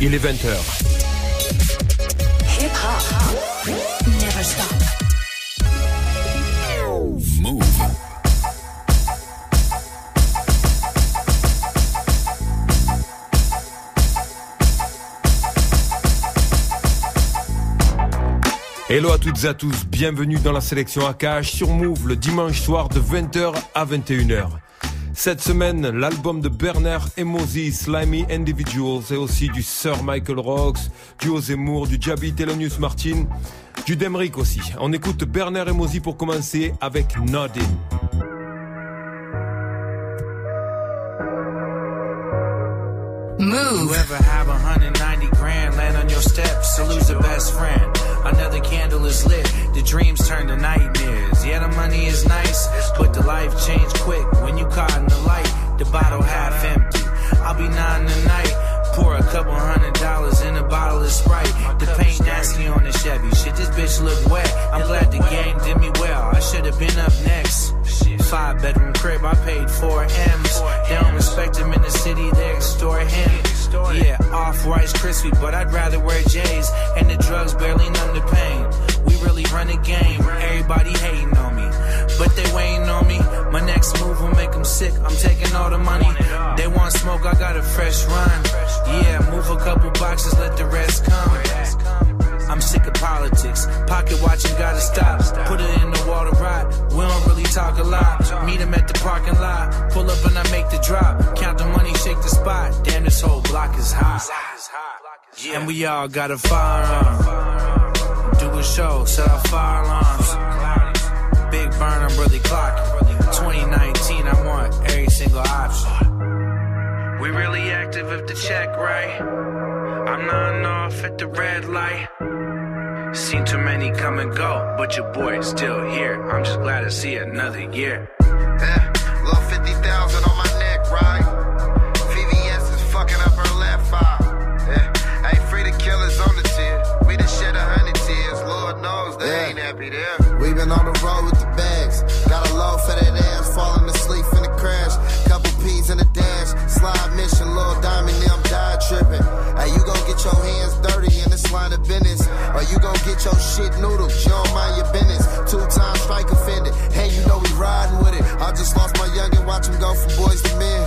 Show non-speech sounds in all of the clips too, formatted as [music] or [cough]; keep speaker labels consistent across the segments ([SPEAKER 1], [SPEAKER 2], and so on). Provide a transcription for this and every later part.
[SPEAKER 1] Il est 20h.
[SPEAKER 2] Hip hop never stop.
[SPEAKER 1] Hello à toutes et à tous, bienvenue dans la sélection AKH sur Move le dimanche soir de 20h à 21h. Cette semaine, l'album de Berner et Mosey, Slimy Individuals et aussi du Sir Michael Rocks, du Ozemmour, du Jabi Thelonious Martin, du Demrick aussi. On écoute Berner et pour commencer avec Nodding.
[SPEAKER 2] Move.
[SPEAKER 3] Whoever have 190 grand land on your steps to lose a best friend. Another candle is lit, the dreams turn to nightmares. Yeah, the money is nice, but the life changed quick when you caught in the light. The bottle half empty. I'll be nine tonight. Pour a couple hundred dollars in a bottle of Sprite. The paint nasty on the Chevy. Shit, this bitch look wet. I'm glad the game did me well. I should have been up next. Five bedroom crib, I paid four M's. They don't respect him in the city, they extort him. Yeah, off Rice crispy, but I'd rather wear J's. And the drugs barely numb the pain. We really run the game. Everybody hating on me, but they waiting on me. My next move will make them sick. I'm taking all the money. They want smoke, I got a fresh run. Yeah, move a couple boxes, let the rest come. I'm sick of politics. Pocket watching gotta stop. Put it in the water rot. We don't really talk a lot. Meet him at the parking lot. Pull up and I make the drop. Count the money, shake the spot. Damn, this whole block is hot. And we all got a firearm. Do a show, set off fire alarms. Big burn, I'm really clocking. 2019, I want every single option. We really active if the check right. I'm nodding off at the red light. Seen too many come and go, but your boy is still here. I'm just glad to see another year.
[SPEAKER 4] Yeah, little 50,000 on my neck, right? VVS is fucking up her left eye. Yeah, ain't free to killers on the tier. We done shed a hundred tears. Lord knows they
[SPEAKER 5] Yeah.
[SPEAKER 4] ain't happy there.
[SPEAKER 5] We been on the road your hands dirty in this line of business. Or you gon' get your shit noodles, You don't mind your business. Two times strike offended. Hey, you know we riding with it. I just lost my youngin', watch him go from boys to men.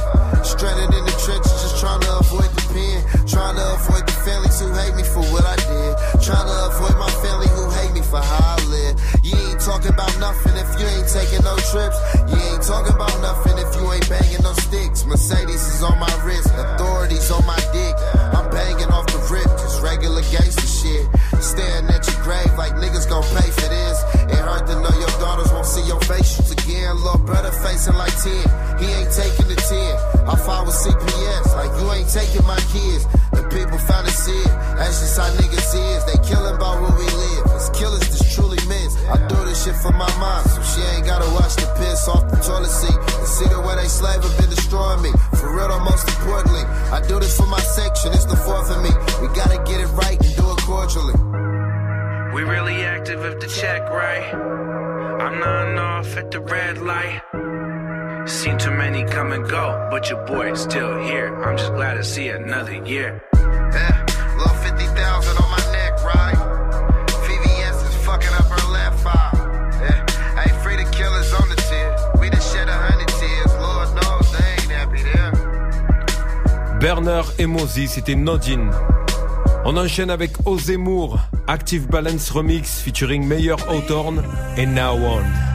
[SPEAKER 5] Stranded in the trenches, just trying to avoid the pen. Trying to avoid the families who hate me for what I did. Trying to avoid my family who me for how I live. You ain't talking about nothing if you ain't taking no trips. You ain't talking about nothing if you ain't banging no sticks. Mercedes is on my wrist, authorities on my dick. I'm banging off the rip, just regular gangster shit. Staring at your grave like niggas gon' pay for this. It hurt to know your daughters won't see your facials again. Little brother facing like 10, he ain't taking the 10. I fought with CPS, like you ain't taking my kids. The people found see it, that's just how niggas is. They killing about where we live, it's killers that's truly miss. I do this shit for my mom, so she ain't gotta wash the piss off the toilet seat. And see the way they slave have been destroying me. For real, though, most importantly, I do this for my section, it's the fourth of me. We gotta get it right and do it cordially.
[SPEAKER 3] We really active if the check right. I'm nodding off at the red light. Seen too many come and go, but your boy is still here. I'm just glad to see another year.
[SPEAKER 4] Yeah, little 50,000 on my neck, right? VVS is fucking up her left eye. Yeah, ain't free to killers on the tier. We done shed a hundred tears. Lord knows they ain't happy there.
[SPEAKER 1] Berner et Mozzy, c'était Nodin. On enchaîne avec Ozay Moore, Active Balance Remix featuring Meyer Hawthorne et Now On.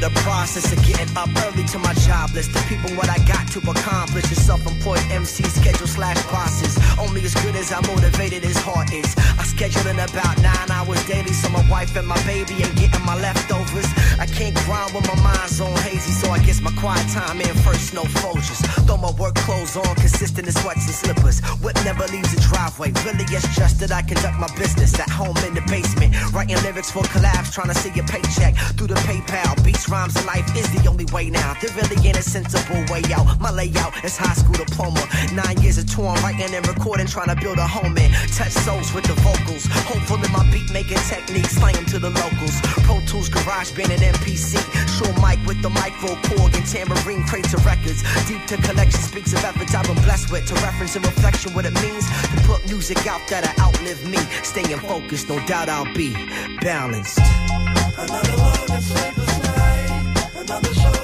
[SPEAKER 6] To the process of getting up early to my job list. The people what I got to accomplish. The self-employed MC schedule slash bosses. Only as good as I'm motivated his heart is. I schedule in about nine hours daily, so my wife and my baby ain't getting my leftovers. I can't grind when my mind's on hazy, so I guess my quiet time in first, no Folgers. Throw my work clothes on, consistent in sweats and slippers. Whip never leaves the driveway. Really, it's just that I conduct my business at home in the basement. Writing lyrics for collabs, trying to see a paycheck through the PayPal. Beats Rhymes of life is the only way now. There really ain't a sensible way out. My layout is high school diploma. Nine years of touring, writing and recording, trying to build a home and touch souls with the vocals. Hopeful in my beat making techniques, slang to the locals. Pro Tools, Garage Band, and MPC. Shure mic with the micro cord and tambourine crates of records. Deep to collection speaks of efforts I've been blessed with. To reference and reflection what it means to put music out that'll outlive me. Staying focused, no doubt I'll be balanced.
[SPEAKER 7] Another long and night. Another show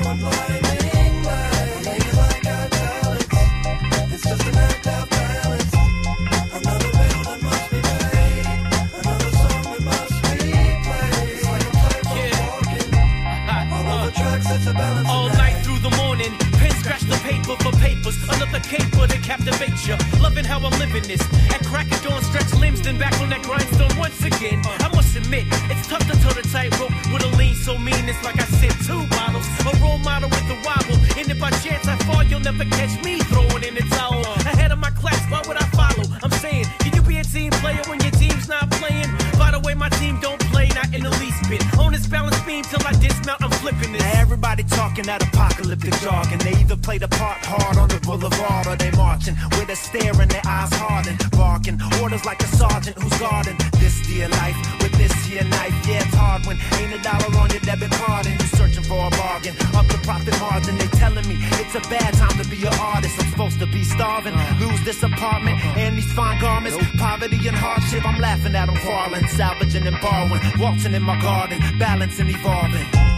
[SPEAKER 8] you. Loving how I'm living this. At crack of dawn, stretch limbs, then back on that grindstone once again. I must admit, it's tough to toe the tightrope with a lean so mean. It's like I sip two bottles. A role model with the wobble. And if by chance I fall, you'll never catch me throwing in the towel. Ahead of my class, why would I follow? I'm saying, can you be a team player when your team's not playing? By the way, my team don't play, not in the least bit. On this balance beam till I dismount,
[SPEAKER 9] everybody talking that apocalyptic jargon. They either play the part hard on the boulevard or they marching with a stare in their eyes hardened, barking orders like a sergeant who's guarding this dear life with this here knife. Yeah, it's hard when ain't a dollar on your debit card and you searching for a bargain. Up the profit margin, they telling me it's a bad time to be an artist. I'm supposed to be starving, lose this apartment and these fine garments. Poverty and hardship, I'm laughing at them quarreling, salvaging and borrowing, waltzing in my garden, balancing, evolving.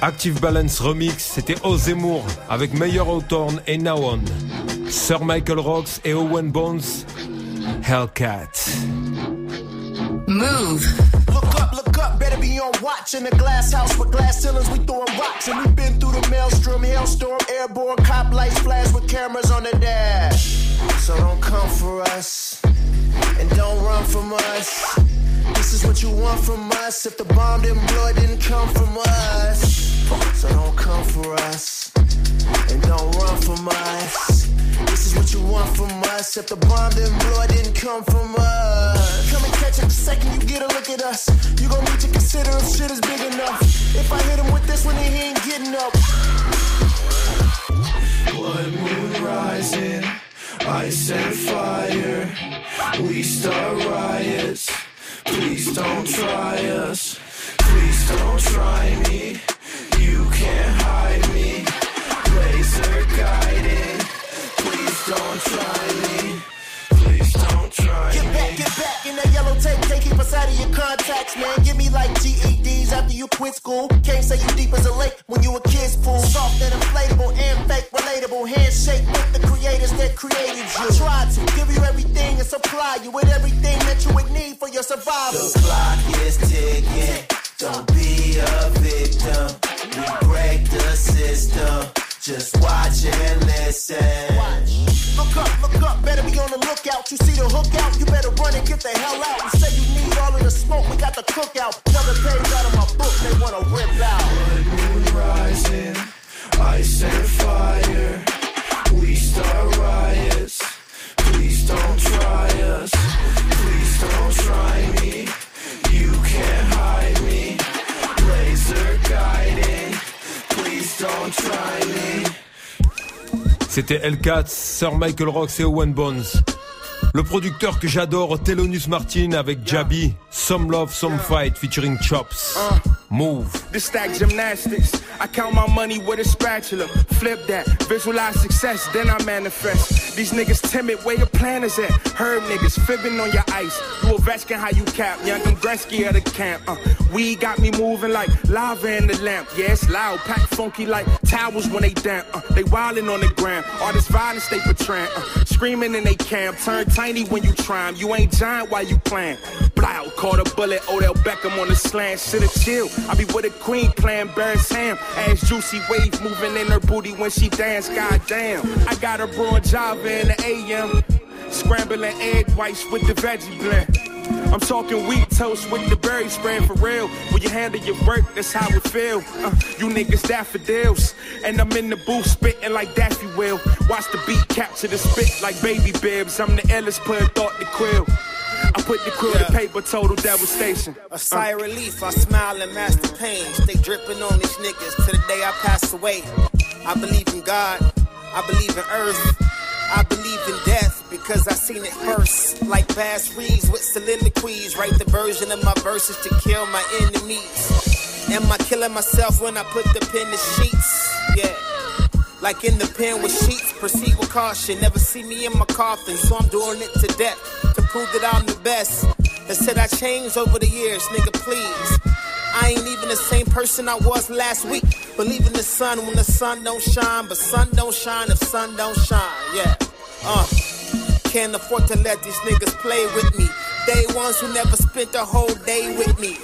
[SPEAKER 1] Active Balance Remix, c'était Ozemur avec Meyer Hawthorne et Nawon. Sir Michael Rocks et Owen Bones, Hellcat.
[SPEAKER 2] Move.
[SPEAKER 10] Look up, look up, better be on watch. In a glass house with glass ceilings, we throwing rocks. And we've been through the maelstrom, hailstorm, airborne, cop lights flash with cameras on the dash. So don't come for us, and don't run from us. This is what you want from us. If the bomb didn't blow, it didn't come from us. So don't come for us, and don't run from us. This is what you want from us. If the bomb didn't blow, it didn't come from us. Come and catch it the second you get a look at us. You gon' need to consider if shit is big enough. If I hit him with this one, he ain't getting up.
[SPEAKER 7] Blood moon rising, ice and fire. We start riots. Please don't try us. Please don't try me. You can't hide me. Laser guided. Don't try me. Please don't try
[SPEAKER 10] Get
[SPEAKER 7] me.
[SPEAKER 10] back, get back in that yellow tape. Can't keep us out of your contacts, man. Give me like GEDs after you quit school. Can't say you deep as a lake when you a kid's pool. Soft and inflatable and fake relatable. Handshake with the creators that created you. I tried to give you everything and supply you with everything that you would need for your survival.
[SPEAKER 7] The clock is ticking. Don't be a victim. We break the system. Just watch and listen.
[SPEAKER 10] Look up, look up, better be on the lookout. You see the hook out, you better run and get the hell out. You say you need all of the smoke, we got the cookout. Another page out of my book, they wanna rip out.
[SPEAKER 7] Blood moon rising, ice and fire. We start riots. Please don't try us. Please don't try me. You can't hide me. Laser guiding.
[SPEAKER 1] C'était Hellcat, Sir Michael Rocks et Owen Bones. Le producteur que j'adore, Thelonious Martin avec Jabee, Some Love, Some Fight featuring Chops. Move.
[SPEAKER 11] This stack gymnastics. I count my money with a spatula. Flip that. Visualize success, then I manifest. These niggas timid, where your plan is at? Herb niggas fibbing on your ice. You a Vetskin, how you cap? Young and Gretzky of the camp. Uh, we got me moving like lava in the lamp. Yeah, it's loud, pack funky like towels when they damp. Uh, they wildin' on the gram. All this violence they portrayin'. Uh, screaming in they camp. Turn tiny when you try 'em. You ain't giant while you plan. Blah. Foul, caught a bullet, Odell Beckham on the slant, shoulda chill. I be with a queen playing Barris Ham. Ass juicy wave moving in her booty when she dance, goddamn. I got her brewing Java in the AM. Scrambling egg whites with the veggie blend. I'm talking wheat toast with the berry spread for real. When you handle your work, that's how it feel. Uh, you niggas daffodils. And I'm in the booth spitting like Daffy will. Watch the beat capture the spit like baby bibs. I'm the illest put thought the quill. I put the quill to paper, total devastation.
[SPEAKER 10] A sigh of relief, I smile and master pain. Stay dripping on these niggas till the day I pass away. I believe in God, I believe in earth, I believe in death because I seen it first. Like Bass Reeves with soliloquies, write the version of my verses to kill my enemies. Am I killing myself when I put the pen to sheets? Yeah. Like in the pen with sheets, proceed with caution. Never see me in my coffin, so I'm doing it to death to prove that I'm the best. They said I changed over the years, nigga, please. I ain't even the same person I was last week. Believe in the sun when the sun don't shine, but sun don't shine if sun don't shine. Yeah, uh. Can't afford to let these niggas play with me. They ones who never spent a whole day with me.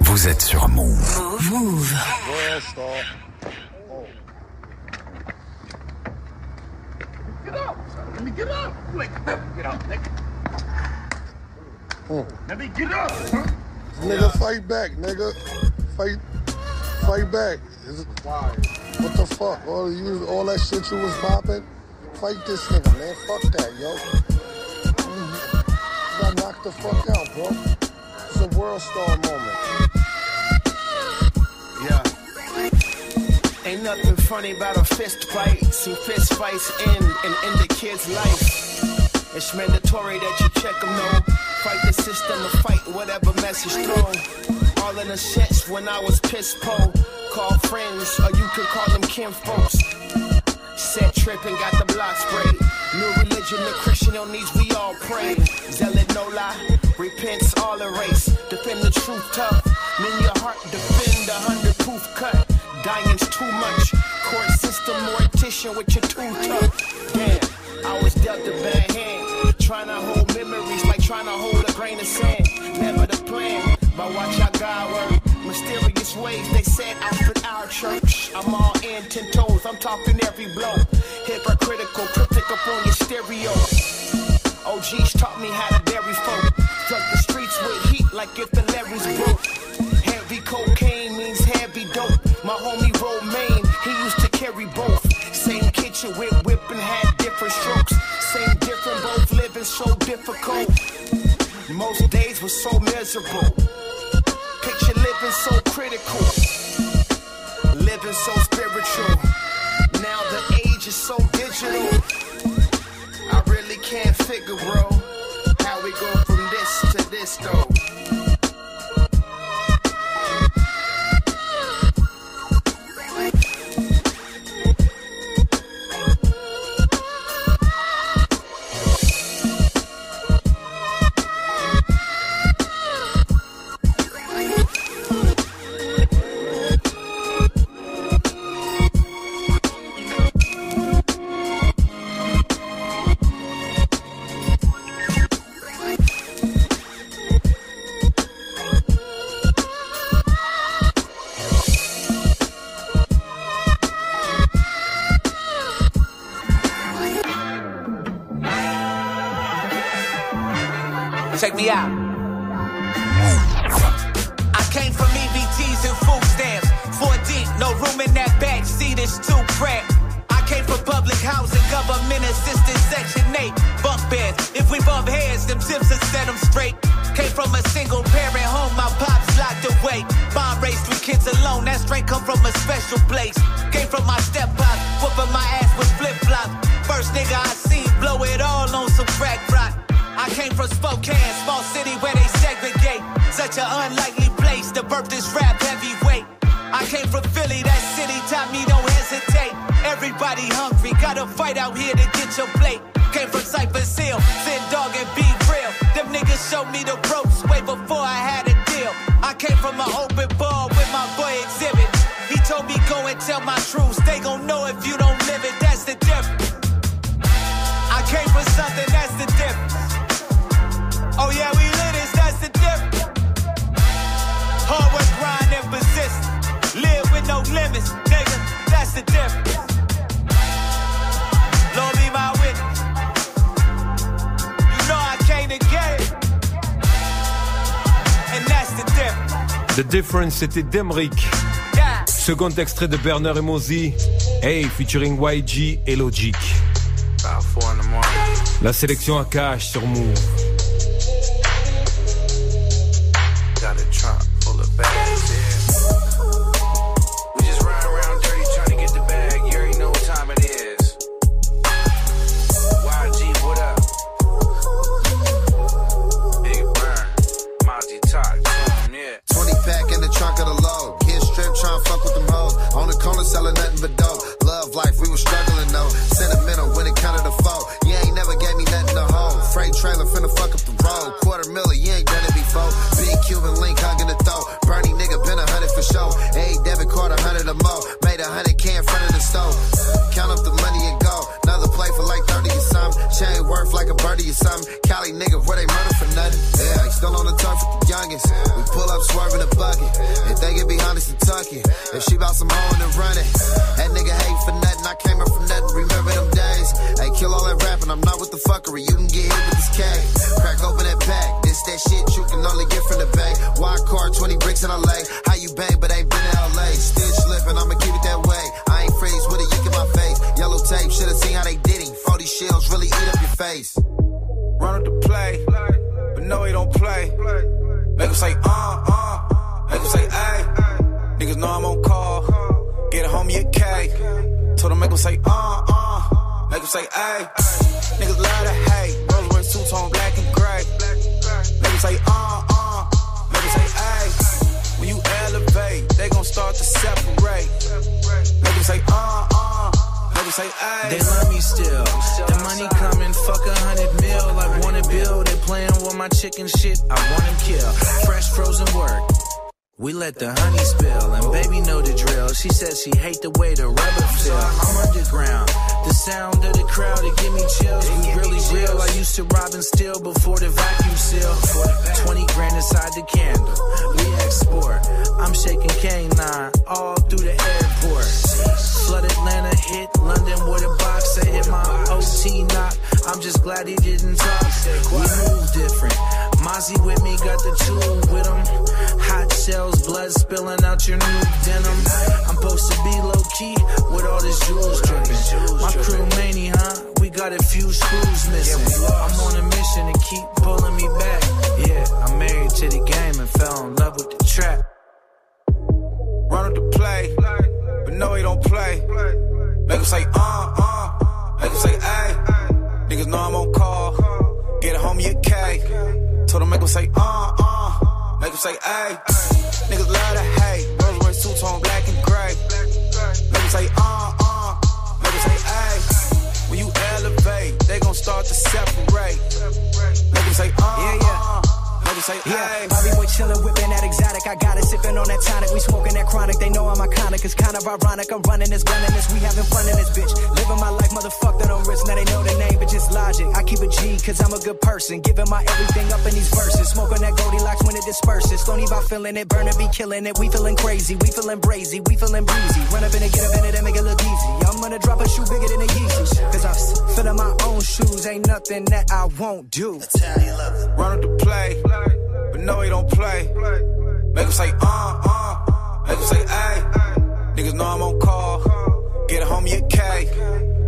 [SPEAKER 12] Vous êtes sur Move.
[SPEAKER 13] Get up! Let me get up! Like, get up, nigga. Let me get up!
[SPEAKER 14] Nigga, fight back, nigga. Fight, fight back. What the fuck? All you, all that shit you was popping. Fight this nigga, man. Fuck that, yo. You got knocked the fuck out, bro. It's a world star moment.
[SPEAKER 10] Ain't nothing funny about a fist fight. See fist fights end and end a kid's life. It's mandatory that you check them though. Fight the system or fight whatever message thrown. All in the sets when I was piss po. Call friends or you could call them kin folks. Set tripping, got the block sprayed. New religion, the Christian on these, we all pray. Zealot, no lie. Repents, all erase. Defend the truth tough. Mean your heart, defend a hundred proof cut. Dying's too much. Court system, mortician with your too tough. Damn, I was dealt a bad hand. Trying to hold memories like trying to hold a grain of sand. Never the plan, but watch how God. They said out in our church. I'm all in ten toes, I'm talking every blow. Hypocritical, cryptic up on your stereo. OGs taught me how to bury folk. Flood the streets with heat like if the Larry's broke. Heavy cocaine means heavy dope. My homie Romaine, he used to carry both. Same kitchen with whip and had different strokes. Same different, both living so difficult. Most days were so miserable. Picture living so critical. Living so spiritual. Now the age is so digital. I really can't figure, bro, how we go from this to this, though.
[SPEAKER 1] Difference.
[SPEAKER 5] C'était Demrick.
[SPEAKER 1] Yeah.
[SPEAKER 5] Second extrait de Berner et Mosey. Hey, featuring YG et Logic. La sélection à cash sur Move.
[SPEAKER 12] Make say, uh, uh. Make him say, ay. Niggas love to hate. Rolls Royce two tone black and gray. Make him say, uh, uh. Make him say, ay. When you elevate, they gon' start to separate. Make him say, uh, uh. Make say, ay.
[SPEAKER 3] They love me still. The money coming, fuck a hundred mil. I wanna build. They playing with my chicken shit. I want him kill. Fresh frozen work. We let the honey spill, and baby know the drill. She says she hate the way the rubber feel. I'm underground. The sound of the crowd, it give me chills. We really real. I used to rob and steal before the vacuum seal. 20 grand inside the candle. We export. I'm shaking canine all through the airport. Flood Atlanta, hit London with a box. I hit my OT knock. I'm just glad he didn't talk. We move different. Mozzy with me, got the tool with him. Hot shells, blood spilling out your new denim. I'm supposed to be low key with all this jewels dripping. My crew many, huh? We got a few screws missing. I'm on a mission to keep pulling me back. Yeah, I'm married to the game and fell in love with the trap.
[SPEAKER 12] Run up the play, but no, he don't play. Make him say, uh, uh. Make him say, ay. Niggas know I'm on call. Get a homie a K. Told him, make him say, uh, uh. Make him say, ay. Niggas love to hate. Rolls Royce two tone black and gray. Make him say, uh, uh. Make him say, ay. When you elevate, they gon' start to separate. Make him say, uh,
[SPEAKER 6] Yeah, yeah.
[SPEAKER 12] uh. Say,
[SPEAKER 6] Yeah. Bobby boy chillin', whippin' that exotic. I got it, sippin' on that tonic. We smoking that chronic. They know I'm iconic. It's kind of ironic. I'm running this, gunning this. We having fun in this bitch. Living my life, motherfuck that risk. Now they know the name, but just logic. I keep a G, cause I'm a good person. Giving my everything up in these verses. Smoking that Goldilocks when it disperses. Stony about feeling it, burn it, be killing it. We feeling crazy, we feeling brazy, we feeling breezy. Run up in it, get up in it, and make it look easy. I'm gonna drop a shoe bigger than a Yeezy. Cause I'm feeling my own shoes. Ain't nothing that I won't do.
[SPEAKER 12] Run up the play, but no, he don't play. Make him say, uh, uh. Make him say, ay. Niggas know I'm on call. Get a homie a K.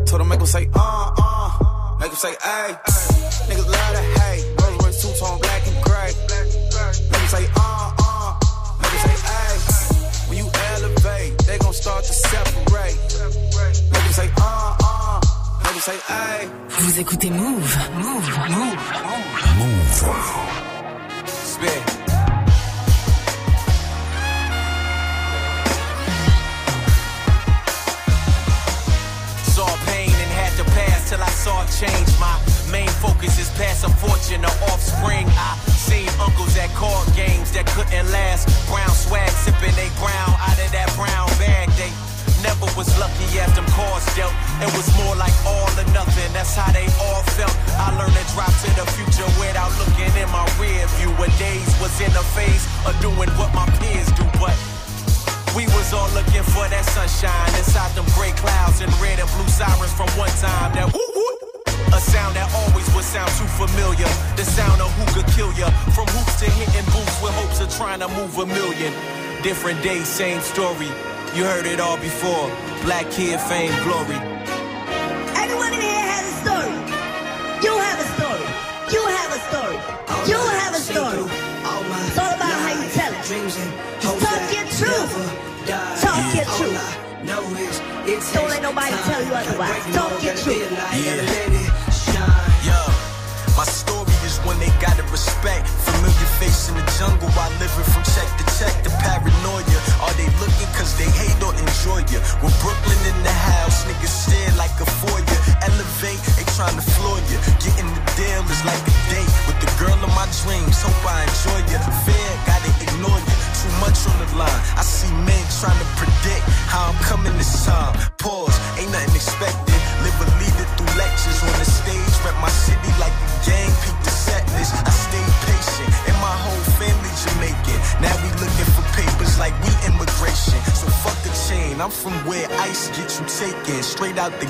[SPEAKER 12] Told him, make him say, uh, uh. Make him say, ay. Niggas love to hate. Rolls Royce two tone black and gray. Make him say, uh, uh. Make him say, ay. When you elevate, they gon' start to separate. Make him say, uh, uh. Make him say, ay.
[SPEAKER 2] Vous écoutez Move. Move. Move.
[SPEAKER 15] Move
[SPEAKER 12] been.
[SPEAKER 16] Saw pain and had to pass till I saw change. My main focus is past a fortune or offspring. I seen uncles at card games that couldn't last. Brown swag sipping they brown out of that brown bag. They
[SPEAKER 12] Spit.
[SPEAKER 10] It was more like all or nothing, that's how they all felt. I learned to drop to the future without looking in my rear view. Days was in a phase of doing what my peers do, but we was all looking for that sunshine inside them gray clouds and red and blue sirens from one time. That whoop whoop. A sound that always would sound too familiar. The sound of who could kill ya. From hoops to hitting boots with hopes of trying to move a million. Different day, same story. You heard it all before. Black kid fame, glory.
[SPEAKER 17] Everyone in here has a story. You have a story. You have a story. You have a story. It's all about how you tell it. Just talk your truth. Talk your truth. Don't let nobody tell you otherwise. Talk your truth.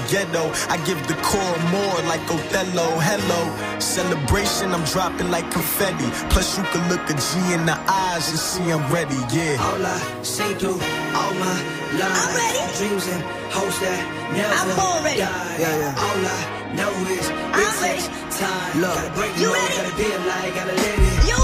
[SPEAKER 10] Ghetto. I give the core more like Othello. Hello, celebration. I'm dropping like confetti. Plus you can look a G in the eyes and see I'm ready. Yeah.
[SPEAKER 18] All I say through all my life. I'm ready. Dreams and hopes that never
[SPEAKER 17] I'm born ready.
[SPEAKER 18] die.
[SPEAKER 17] Yeah, yeah.
[SPEAKER 18] All I know is it
[SPEAKER 17] I'm
[SPEAKER 18] takes
[SPEAKER 17] ready.
[SPEAKER 18] time.
[SPEAKER 17] Look.
[SPEAKER 18] Gotta break
[SPEAKER 17] You
[SPEAKER 18] the mold,
[SPEAKER 17] ready?
[SPEAKER 18] gotta be a lie, gotta let it
[SPEAKER 17] You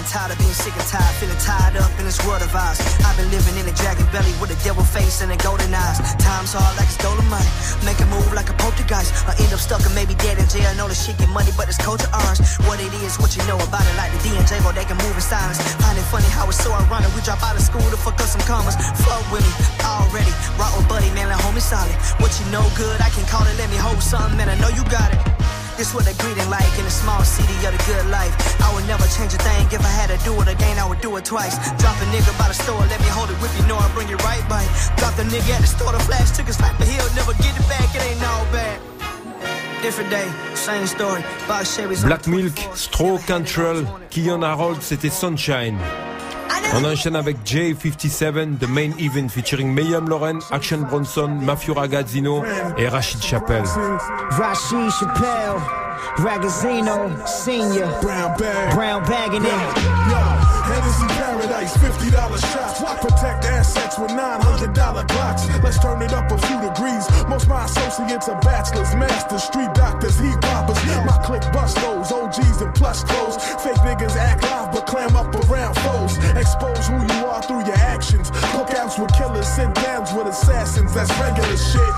[SPEAKER 19] and tired of being sick and tired, feeling tied up in this world of ours. I've been living in a dragon belly with a devil face and a golden eyes. Time's hard like it's dolomite. Make a move like a poltergeist. I end up stuck and maybe dead in jail. I know the shit get money, but it's culture ours. What it is, what you know about it, like the DJ, but they can move in silence. Find it funny how it's so ironic. We drop out of school to fuck up some commas. Fuck with me already. Rock with buddy, man, like homie solid. What you know good, I can call it. Let me hold something, man. I know you got it. This what they greeting like in a small city of the good life. I would never change a thing if I had to do it again. I would do it twice. Drop a nigga by the store, let me hold it with you, know I bring it right back. Drop the nigga at the store, the flash took his life, but he'll never get it back. It ain't all bad. Different day, same story. Box Chevys on
[SPEAKER 1] Black Milk, Straw Control, Keon Harold, c'était Sunshine. On enchaîne avec J57, The Main Event featuring Mayhem Lauren, Action Bronson, Mafio Ragazzino et Rachid Chappelle.
[SPEAKER 20] Rashid Chappelle, Ragazzino, Senior, Brown Bag, Brown Bagging it.
[SPEAKER 21] Hennessy $50 shots. Protect assets with $900 blocks. Let's turn it up a few degrees. Most my associates are bachelors, masters, street doctors, heat poppers. My clique bust those OGs and plush clothes. Fake niggas act live but clam up around foes. Expose who you are through your actions. Cookouts with killers, sit downs with assassins. That's regular shit.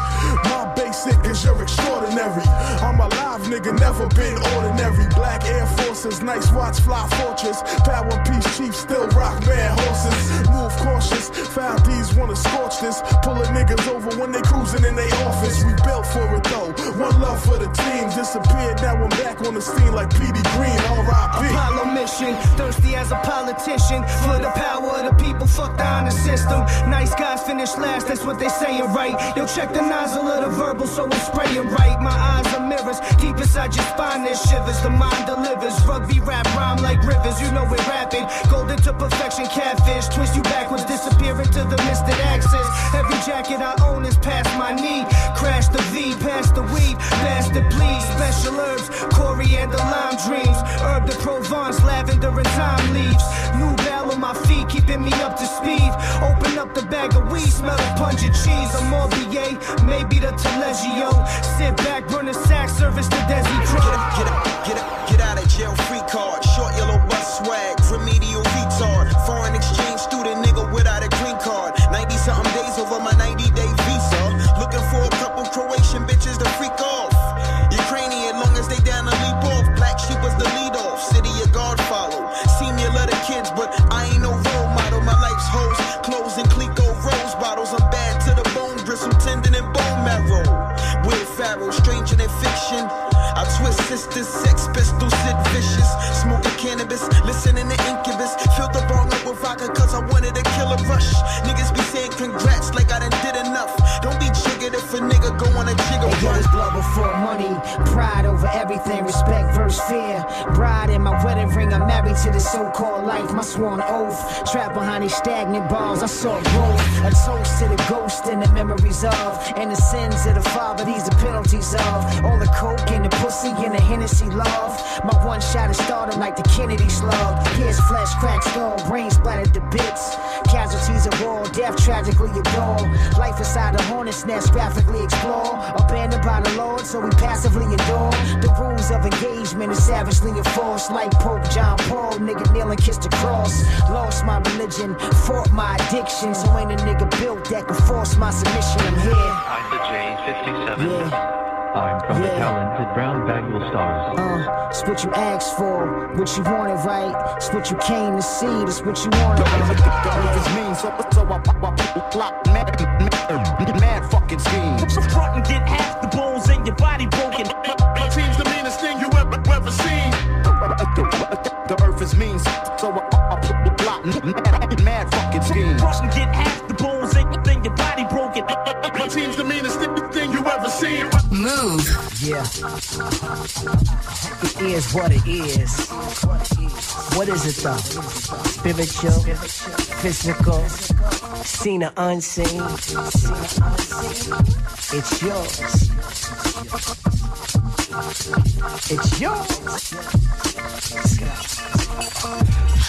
[SPEAKER 21] My basic is you're extraordinary. I'm a live nigga, never been ordinary. Black Air Forces, nice watch, fly fortress. Power Peace Chief, still rock bad horses. Move cautious, foul D's wanna scorch this. Pulling niggas over when they cruising in their office. We built for it though. One love for the team. Disappeared, now I'm back on the scene like PD Green. R.I.P.
[SPEAKER 20] Apollo mission, thirsty as a politician. For the power of the people, fuck the system. Nice guys finish last, that's what they saying, right? Yo, check the nozzle of the verbal, so I'm spraying right. My eyes are mirrors, deep inside your spine, there's shivers. The mind delivers, rugby rap rhyme like rivers. You know we're rapping, golden to perfection, catfish. Twist you backwards, disappear into the misted axis. Every jacket I own is past my knee. Crash the V, past the weed, bastard please. Special herbs, coriander, lime dreams. Herb de Provence, lavender and thyme leaves. New bell on my feet, keeping me up to speed. Open up the bag of weed, smell the of cheese. I'm maybe the Taleggio. Sit back, burn a sack, service the Desi.
[SPEAKER 10] Get up, get up, get up, get out of jail free twist sisters,
[SPEAKER 6] everything. Respect versus fear. Bride in my wedding ring. I'm married to this so-called life. My sworn oath. Trapped behind these stagnant bars. I saw growth. A toast to the ghost and the memories of. And the sins of the father. These the penalties of. All the coke and the pussy and the Hennessy love. My one shot is stardom like the Kennedy slug. Here's flesh, cracked skull, brains splattered to bits. Casualties of war, death tragically adore. Life inside the hornet's nest, graphically explore. Abandoned by the Lord, so we passively adore. The rules of engagement is savagely enforced. Like Pope John Paul, nigga kneel and kiss the cross. Lost my religion, fought my addiction. So ain't a nigga built that can force my submission. I'm here.
[SPEAKER 22] Isa J, 57. I'm from the talented Brown Bag
[SPEAKER 6] AllStars. It's what you asked for, what you wanted, right? It's what you came to see, that's what you wanted.
[SPEAKER 9] The is mean, so, so I, I, I plot mad, mad, mad fucking schemes.
[SPEAKER 8] Front and get half the bones in your body broken.
[SPEAKER 9] My team's the meanest thing you ever, ever seen. The earth is mean, so I, I plot
[SPEAKER 6] Yeah. It is what it is. What is it though? Spiritual, physical, seen or unseen. It's yours. It's yours.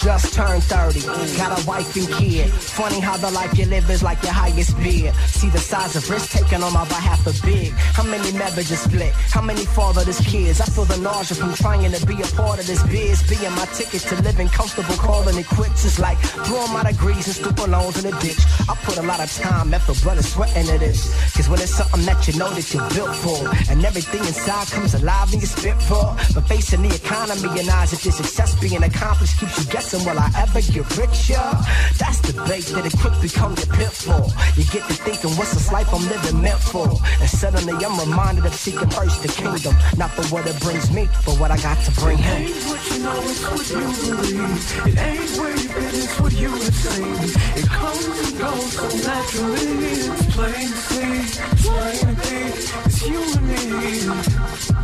[SPEAKER 6] Just turned 30, got a wife and kid. Funny how the life you live is like your highest bid. See the size of risk taken on my behalf of big. How many marriages split? How many fatherless kids? I feel the nausea from trying to be a part of this biz. Being my ticket to living comfortable, calling it quits. It's like throwing my degrees and stupid loans in the ditch. I put a lot of time, effort, blood, and sweat into this. Cause when it's something that you know that you're built for, and everything inside comes alive and you spit for. But facing the economy and eyes that your success being accomplished keeps you guessing, will I ever get richer? That's the bait that it quick become your pitfall. You get to thinking, what's this life I'm living meant for? And suddenly I'm reminded of seeking first the kingdom. Not for what it brings me, but what I got to bring him.
[SPEAKER 23] It ain't what you know, it's what you believe. It ain't where you've been, it's what you have seen. It comes and goes so naturally. It's plain to see, plain to be. It's you and me.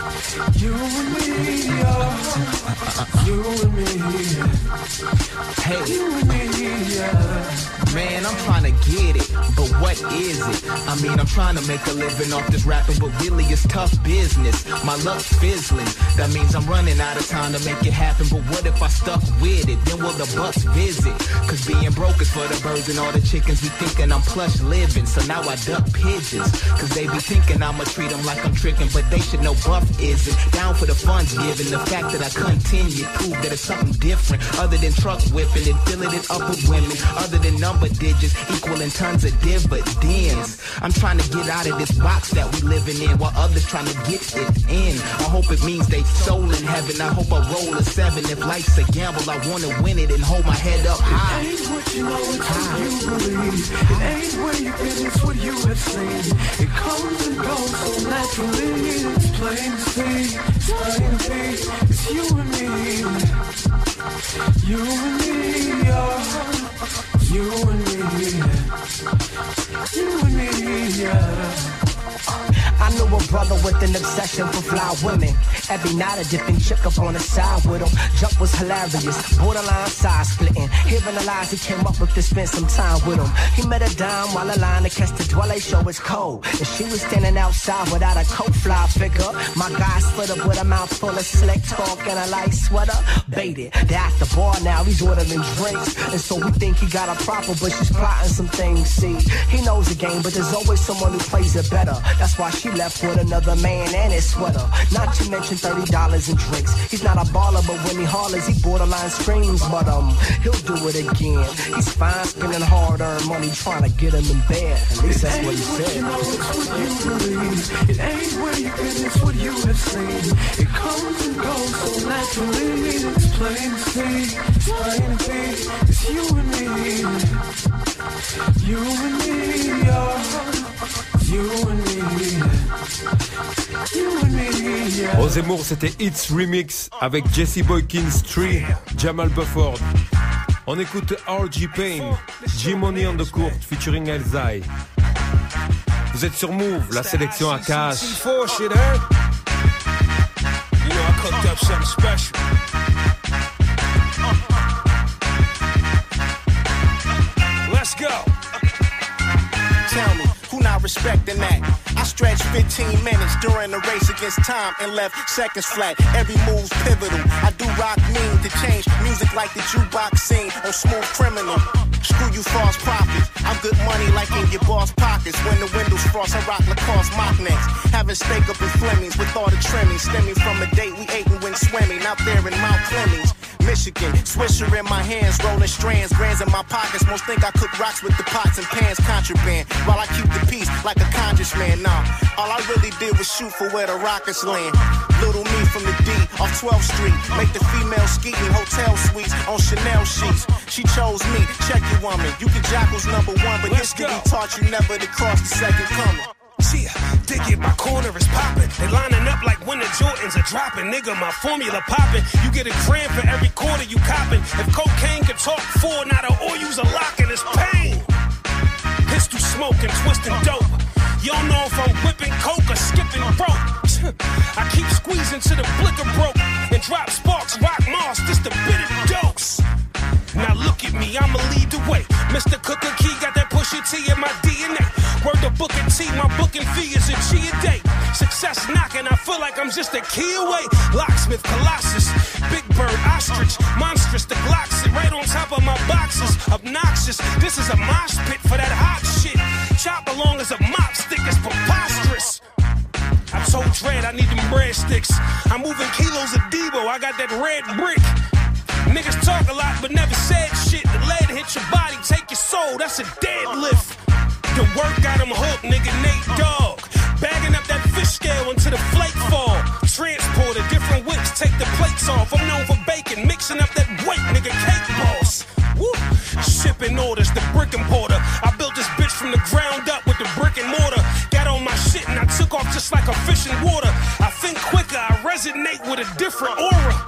[SPEAKER 23] You and me, yeah. You and me.
[SPEAKER 17] Hey.
[SPEAKER 23] You and me, yeah.
[SPEAKER 17] Man, I'm trying to get it, but what is it? I mean, I'm trying to make a living off this rapping, but really it's tough business. My luck's fizzling. That means I'm running out of time to make it happen. But what if I stuck with it? Then will the bucks visit? Cause being broke is for the birds and all the chickens be thinking I'm plush living. So now I duck pigeons. Cause they be thinking I'ma treat them like I'm tricking, but they should know Buff isn't. Down for the funds given. The fact that I continue prove that it's something different. Other than truck whipping and filling it up with women. Other than number digits equaling tons of dividends. I'm trying to get out of this box that we living in while others trying to get it in. I hope it means they soul in heaven. I hope I roll a seven. If life's a gamble, I wanna win it and hold my head up high.
[SPEAKER 23] What you know, it's what you believe. It ain't where you've been, it's what you have seen. It comes and goes so naturally. It's plain to see, it's plain to. It's you and me. You and me, yeah. You and me. You and me, yeah.
[SPEAKER 6] I knew a brother with an obsession for fly women. Every night a different chick up on the side with him. Jump was hilarious, borderline side splitting. Hearing the lies he came up with to spend some time with him. He met a dime while a line to catch the dwelling show was cold. And she was standing outside without a coat fly figure. My guy split up with a mouth full of slick talk and a light sweater. Baited. They're at the bar now, he's ordering drinks. And so we think he got a proper, but she's plotting some things. See, he knows the game, but there's always someone who plays it better. That's why she left with another man and his sweater. Not to mention $30 in drinks. He's not a baller, but when he hollers, he borderline screams. But um, he'll do it again. He's fine spending hard earned money trying to get him in bed. At least that's what he said.
[SPEAKER 23] You know it's what you believe. It ain't where you've been, it's what you have seen. It comes and goes so naturally. It's plain to see, plain to be. It's you and me. You and me, yeah. You and me. You and me, yeah.
[SPEAKER 1] Rosemore, c'était Hits Remix avec Jesse Boykins 3, Jamal Bufford. On écoute RG Payne, G-Money on the Court featuring Elzai. Vous êtes sur Move, la sélection à cash.
[SPEAKER 24] C4 shit, huh? You know, I cooked up something special.
[SPEAKER 10] Not respecting that? I stretched 15 minutes during the race against time and left seconds flat. Every move's pivotal. I do rock mean to change music like the jukebox scene on Smooth Criminal. Screw you false prophets. I'm good money like in your boss pockets. When the windows frost, I rock Lacoste mock necks. Having steak up in Flemings with all the trimmings stemming from a date we ate and went swimming out there in Mount Clemens. Michigan, Swisher in my hands, rolling strands, grands in my pockets. Most think I cook rocks with the pots and pans, contraband. While I keep the peace like a conscious man. Nah, all I really did was shoot for where the rockets land. Little me from the D off 12th Street, make the female ski in hotel suites on Chanel sheets. She chose me, check your woman. You can jackals number one, but history taught you never to cross the second coming.
[SPEAKER 24] Dig it, my corner is popping. They lining up like when the Jordans are dropping. Nigga, my formula popping. You get a grand for every quarter you copping. If cocaine could talk four, now the oil use a lock and it's pain. Pistol smoking, twisting dope. Don't know if I'm whipping coke or skipping rope. [laughs] I keep squeezing to the blicker broke and drop sparks, rock moss, just a bit of dose. Now look at me, I'ma lead the way. Mr. Cooker Key got that T in my DNA. Word to Booker T, my booking fee is a G a day. Success knocking, I feel like I'm just a key away. Locksmith, Colossus, Big Bird, Ostrich, Monstrous, the Glock sit right on top of my boxes. Obnoxious, this is a mosh pit for that hot shit. Chop along as a mop stick, it's preposterous. I told Dread I need them breadsticks. I'm moving kilos of Debo, I got that red brick. Niggas talk a lot but never said shit. The lead hit your body, take your soul, that's a deadlift. The work got him hooked, nigga Nate Dogg. Bagging up that fish scale until the flake fall. Transporter, different whips, take the plates off. I'm known for bacon, mixing up that weight, nigga cake boss. Woo! Shipping orders, the brick importer. I built this bitch from the ground up with the brick and mortar. Got on my shit and I took off just like a fish in water. I think quicker, I resonate with a different aura.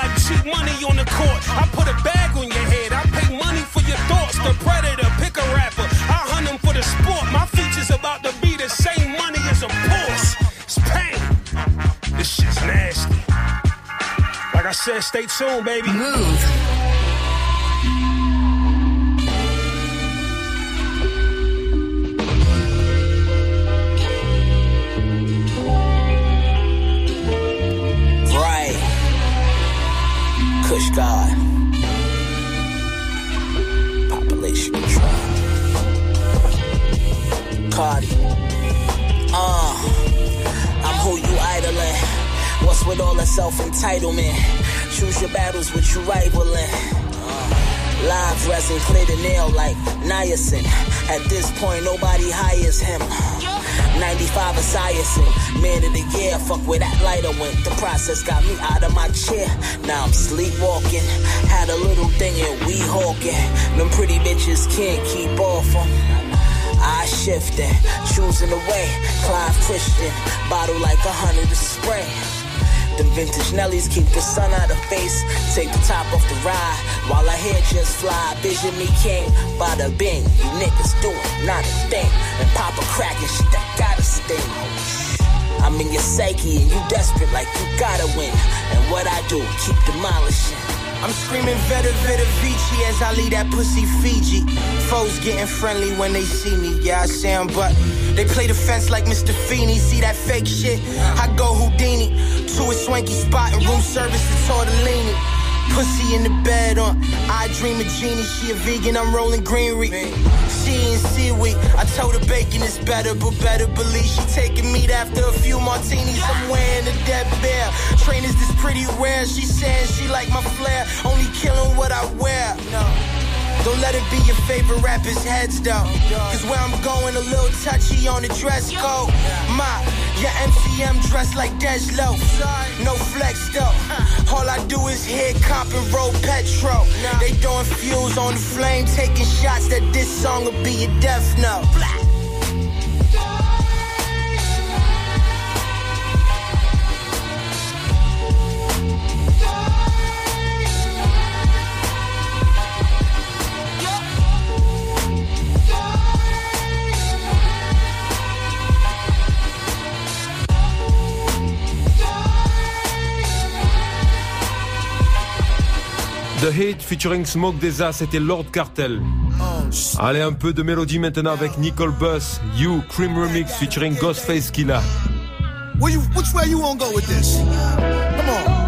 [SPEAKER 24] Like cheap money on the court. I put a bag on your head. I pay money for your thoughts. The predator, pick a rapper. I hunt him for the sport. My features about to be the same money as a Porsche. It's pain. This shit's nasty. Like I said, stay tuned, baby.
[SPEAKER 2] Move.
[SPEAKER 25] With all that self entitlement? Choose your battles with your rivaling. Live resin, clear the nail like niacin. At this point, nobody hires him. 95 is Esiason, man of the year. Fuck where that lighter went. The process got me out of my chair. Now I'm sleepwalking. Had a little thing and we hawking. Them pretty bitches can't keep off 'em. I shifting, choosing the way. Clive Christian, bottle like a hundred to spray. Vintage Nellies keep the sun out of face. Take the top off the ride while I head just fly. Vision me king, bada bing. You niggas doing not a thing. And pop a crack and shit that gotta sting. I'm in your psyche and you desperate like you gotta win. And what I do, keep demolishing.
[SPEAKER 26] I'm screaming Veta Veta Vici as I leave that pussy Fiji. Foes getting friendly when they see me, yeah, I say but they play the fence like Mr. Feeney. See that fake shit? I go Houdini to a swanky spot and room service to tortellini. Pussy in the bed on. I dream of genie. She a vegan. I'm rolling greenery. She and seaweed. I told her bacon is better, but better believe she taking meat after a few martinis. I'm wearing a dead bear. Trainers this pretty rare. She saying she like my flair. Only killing what I wear. No. Don't let it be your favorite rapper's heads though. Cause where I'm going a little touchy on the dress code. My, your MCM dressed like Dej Low. No flex though. All I do is hit cop and roll petrol. They throwing fuels on the flame, taking shots that this song will be a death note.
[SPEAKER 1] The Hate featuring Smoke Desa, c'était Lord Cartel. Allez, un peu de mélodie maintenant avec Nicole Bus, You, Cream Remix featuring Ghostface Killa.
[SPEAKER 27] Which way you wanna go with this? Come on.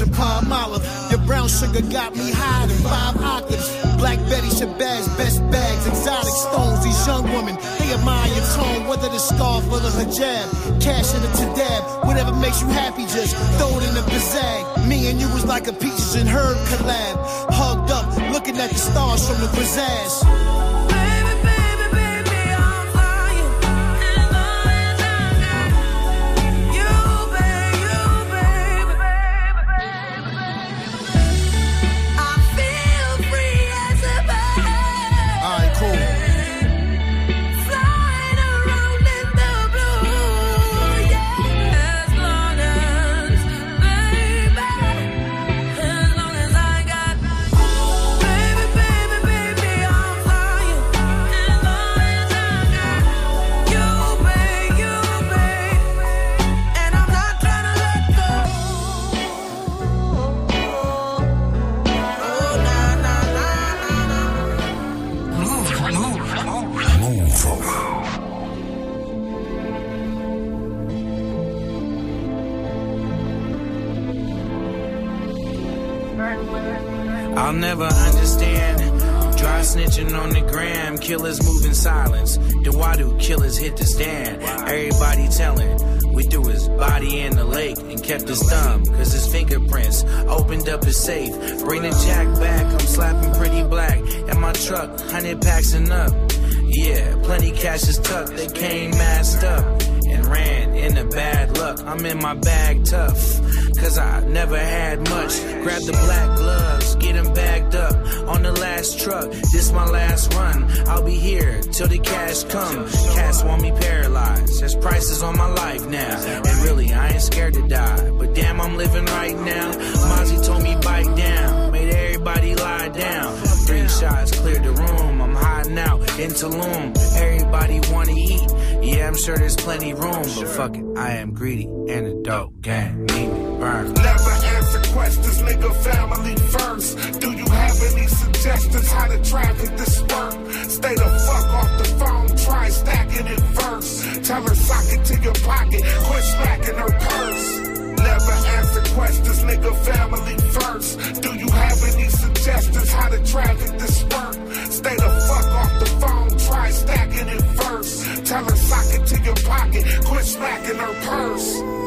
[SPEAKER 28] In
[SPEAKER 27] palm olive. Your brown sugar got me high in five octaves. Black Betty Shabazz, best bags, exotic stones. These young women, they admire your tone, whether the scarf or the hijab. Cash in the tadab, whatever makes you happy, just throw it in the bazag. Me and you was like a peaches and herb collab. Hugged up, looking at the stars from the pizzazz.
[SPEAKER 3] I'll never understand. Dry snitching on the gram, killers move in silence. The Wadu killers hit the stand. Everybody telling. We threw his body in the lake and kept his thumb, cause his fingerprints opened up his safe. Bring the jack back, I'm slapping pretty black. In my truck, hundred packs and up. Yeah, plenty cash is tucked, they came masked up and ran in into bad luck. I'm in my bag tough, cause I never had much. Grab the black gloves, get them bagged up on the last truck. This my last run. I'll be here till the cash come. Cats want me paralyzed. There's prices on my life now. And really, I ain't scared to die. But damn, I'm living right now. Mozzy told me bite down, made everybody lie down. Three shots cleared the room. I'm hiding out in Tulum. Everybody wanna eat. Yeah, I'm sure there's plenty room, but fuck it, I am greedy and a dope gang. Need me burn.
[SPEAKER 5] Never
[SPEAKER 29] questions, nigga, family first. Do you have any suggestions how to traffic this work? Stay the fuck off the phone, try stacking it first. Tell her sock it to your pocket, quit smacking her purse. Never answer questions, nigga, family first. Do you have any suggestions how to traffic this work? Stay the fuck off the phone, try stacking it first. Tell her sock it to your pocket, quit smacking her purse.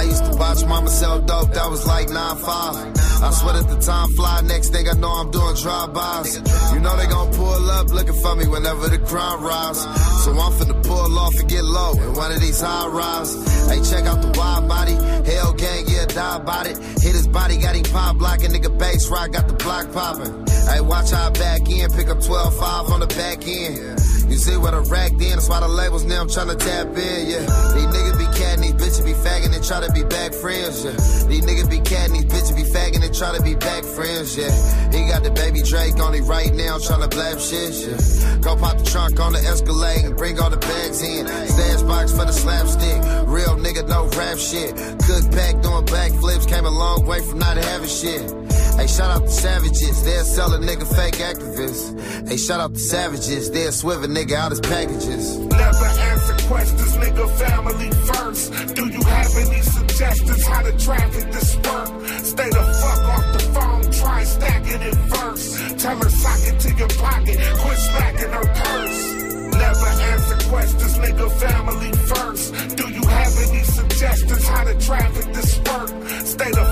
[SPEAKER 5] I used to watch mama sell dope, that was like 9-5. I sweat at the time fly, next thing I know I'm doing drive-bys. You know they gon' pull up looking for me whenever the crime rise. So I'm finna pull off and get low in one of these high rise. Hey, check out the wide body, hell gang, yeah, die about it. Hit his body, got him pop blocking, nigga bass rock, got the block popping. Hey, watch how I back in, pick up 12-5 on the back end. You see what I racked in, that's why the labels now I'm tryna tap in, yeah. These niggas be catting, these bitches be fagging and try to be back friends, yeah. These niggas be catting, these bitches be fagging and try to be back friends, yeah. He got the baby Drake on it right now, tryna blab shit, yeah. Go pop the trunk on the Escalade and bring all the bags in. Stash box for the slapstick, real nigga, no rap shit. Cook back doing backflips, came a long way from not having shit. Hey, shout out to Savages, they'll sell a nigga fake activists. Hey, shout out to Savages, they'll swivel nigga out his packages.
[SPEAKER 29] Never answer questions, nigga, family first. Do you have any suggestions how to traffic this work? Stay the fuck off the phone, try stacking it first. Tell her sock it to your pocket, quit smacking her purse. Never answer questions, nigga, family first. Do you have any suggestions how to traffic this work? Stay the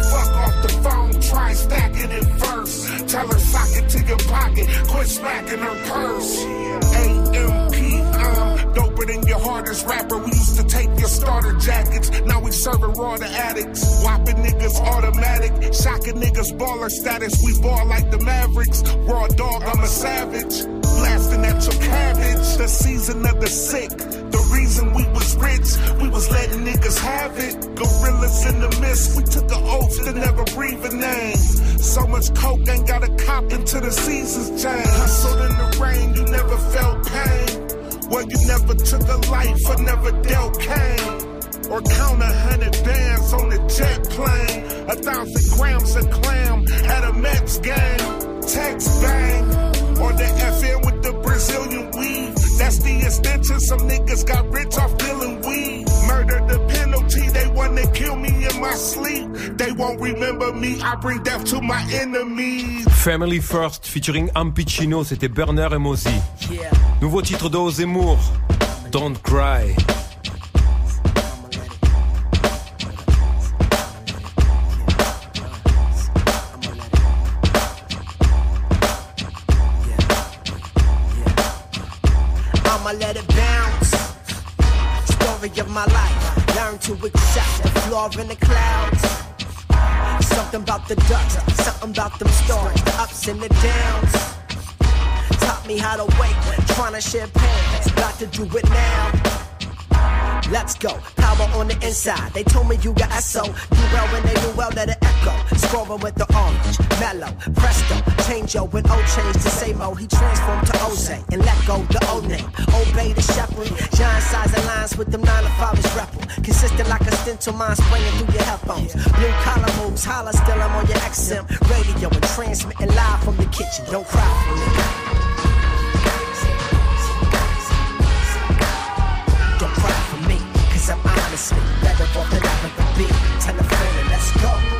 [SPEAKER 29] Tell her sock it to your pocket, quit smacking her purse. AMP, I'm um, doper than your hardest rapper. We used to take your starter jackets, now we serving raw to addicts. Whopping niggas automatic, shocking niggas baller status. We ball like the Mavericks. Raw dog, I'm a savage. Blasting at your cabbage, the season of the sick. The reason we was rich, we was letting niggas have it. Gorillas in the mist, we took an oath to never breathe a name. So much coke ain't got a cop into the seasons change. Hustled in the rain, you never felt pain. Well, you never took a life or never dealt cane. Or count a hundred bands on a jet plane. A thousand grams of clam at a Mets game. Text bang. Or the FN with the Brazilian weed. That's the extension. Some niggas got rich off dealing weed. Murder the penalty. They wanna kill me in my sleep. They won't remember me. I bring death to my enemies.
[SPEAKER 1] Family First featuring Ampicino, c'était Burner et Mosey. Nouveau titre de Zemmour, Don't Cry.
[SPEAKER 6] The in the clouds. Something about the ducks, something about them stories, the ups and the downs. Taught me how to wait, trying to share pain. Got to do it now. Let's go, power on the inside. They told me you got SO. Do well when they knew well that it echo. Scoring with the orange, mellow, presto. Change yo with O change to say mo. He transformed to Jose and let go the old name. Obey the shepherd. Giant size lines with them nine to five is rebel. Consistent like a stencil mind spraying through your headphones. Blue collar moves, holla still I'm on your XM radio and transmitting live from the kitchen. Don't cry for me. I'm honestly better off than I've ever been. tell Telephone and let's go.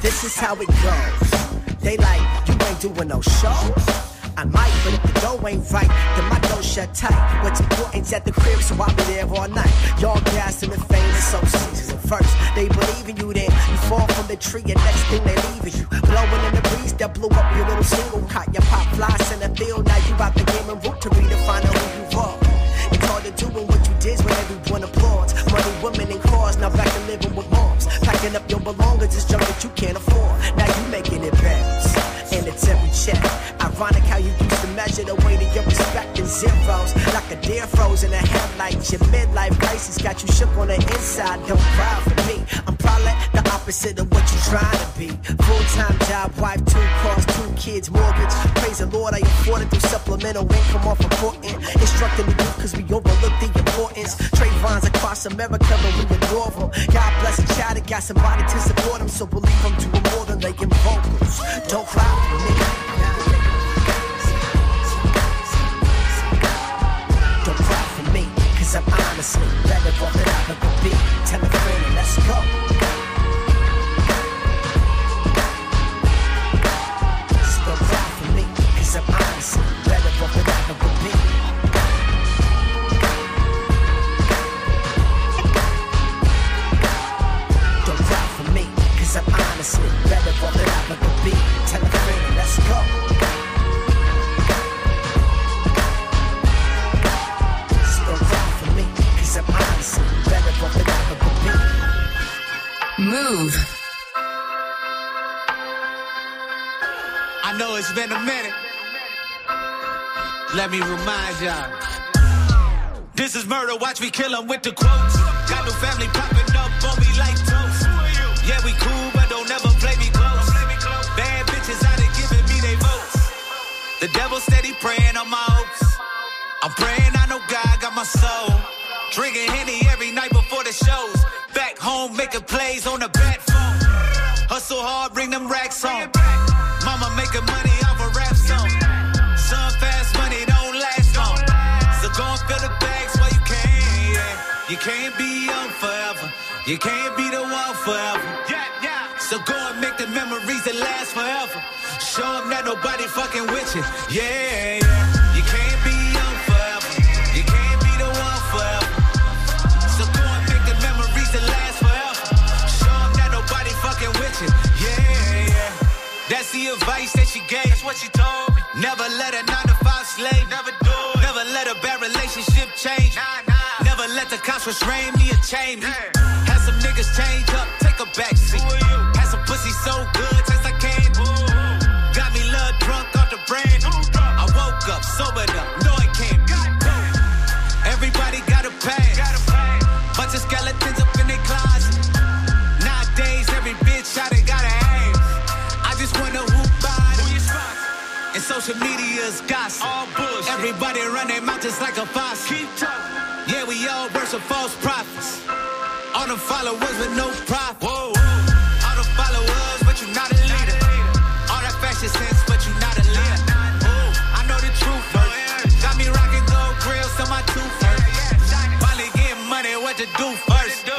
[SPEAKER 6] This is how it goes. They like, you ain't doing no show. I might, but if the dough ain't right, then my dough shut tight. What's important's at the crib, so I'll be there all night. Y'all gas in the fame and so season. First, they believe in you, then you fall from the tree, and next thing they leaving you. Blowing in the breeze that blew up your little single caught your pop flies in the field. Now you out the game and root to redefine who you are. It's hard to do when what you did when everyone applauds. Money, women, and cars. Now back to living with moms. Packing up your belongings, it's junk that you can't afford. Now you making it bounce. And it's every check. Ironic how you used to measure the weight of your respect in zeros. Like a deer froze in a headlight. Your midlife crisis got you shook on the inside. Don't cry for me. I'm probably the opposite of what you're trying to be. Full time job, wife, two cars, two kids, mortgage. Praise the Lord, I afford it through supplemental income off reporting. Instructing the youth cause we overlook the importance. Trayvons across America, but we ignore them. God bless a child that got somebody to support them. So believe them doing more than they can vocals. Don't cry for me. Cause I'm honestly better than I could be Tell a friend let's go Don't cry for me, cause I'm honestly Me
[SPEAKER 30] remind y'all. This is murder, watch me kill 'em with the quotes. Got no family popping up on me like toast. Yeah, we cool, but don't ever play me close. Bad bitches out there giving me they votes. The devil steady praying on my hopes. I'm praying I know God got my soul. Drinking Henny every night before the shows. Back home making plays on the bat phone. Hustle hard, bring them racks home. Mama making money You can't be young forever. You can't be the one forever. Yeah, yeah. So go and make the memories that last forever. Show 'em that nobody fucking with you. Yeah, yeah. You can't be young forever. You can't be the one forever. So go and make the memories that last forever. Show 'em that nobody fucking with you. Yeah, yeah. That's the advice that she gave. That's what she told me. Never let a nine to five slave. Never do it. Never the cops restrain me or chain me. Had some niggas change up, take a back seat. Had some pussy so good, taste like candy. Got me love drunk off the brand. I woke up, sobered up, no it can't be. Everybody got a pass. Bunch of skeletons up in their closet. Nowadays, every bitch out there got a ass. I just wonder who bought it. And social media's gossip. All bullshit. Everybody run their mouth just like a faucet. Keep talking. Yeah, we all worship false prophets. All the followers with no profit. Whoa. All the followers, but you're not a leader. All that fashion sense, but you're not a leader. Ooh, I know the truth first. Got me rocking gold grills on my tooth first. Finally getting money, what to do first?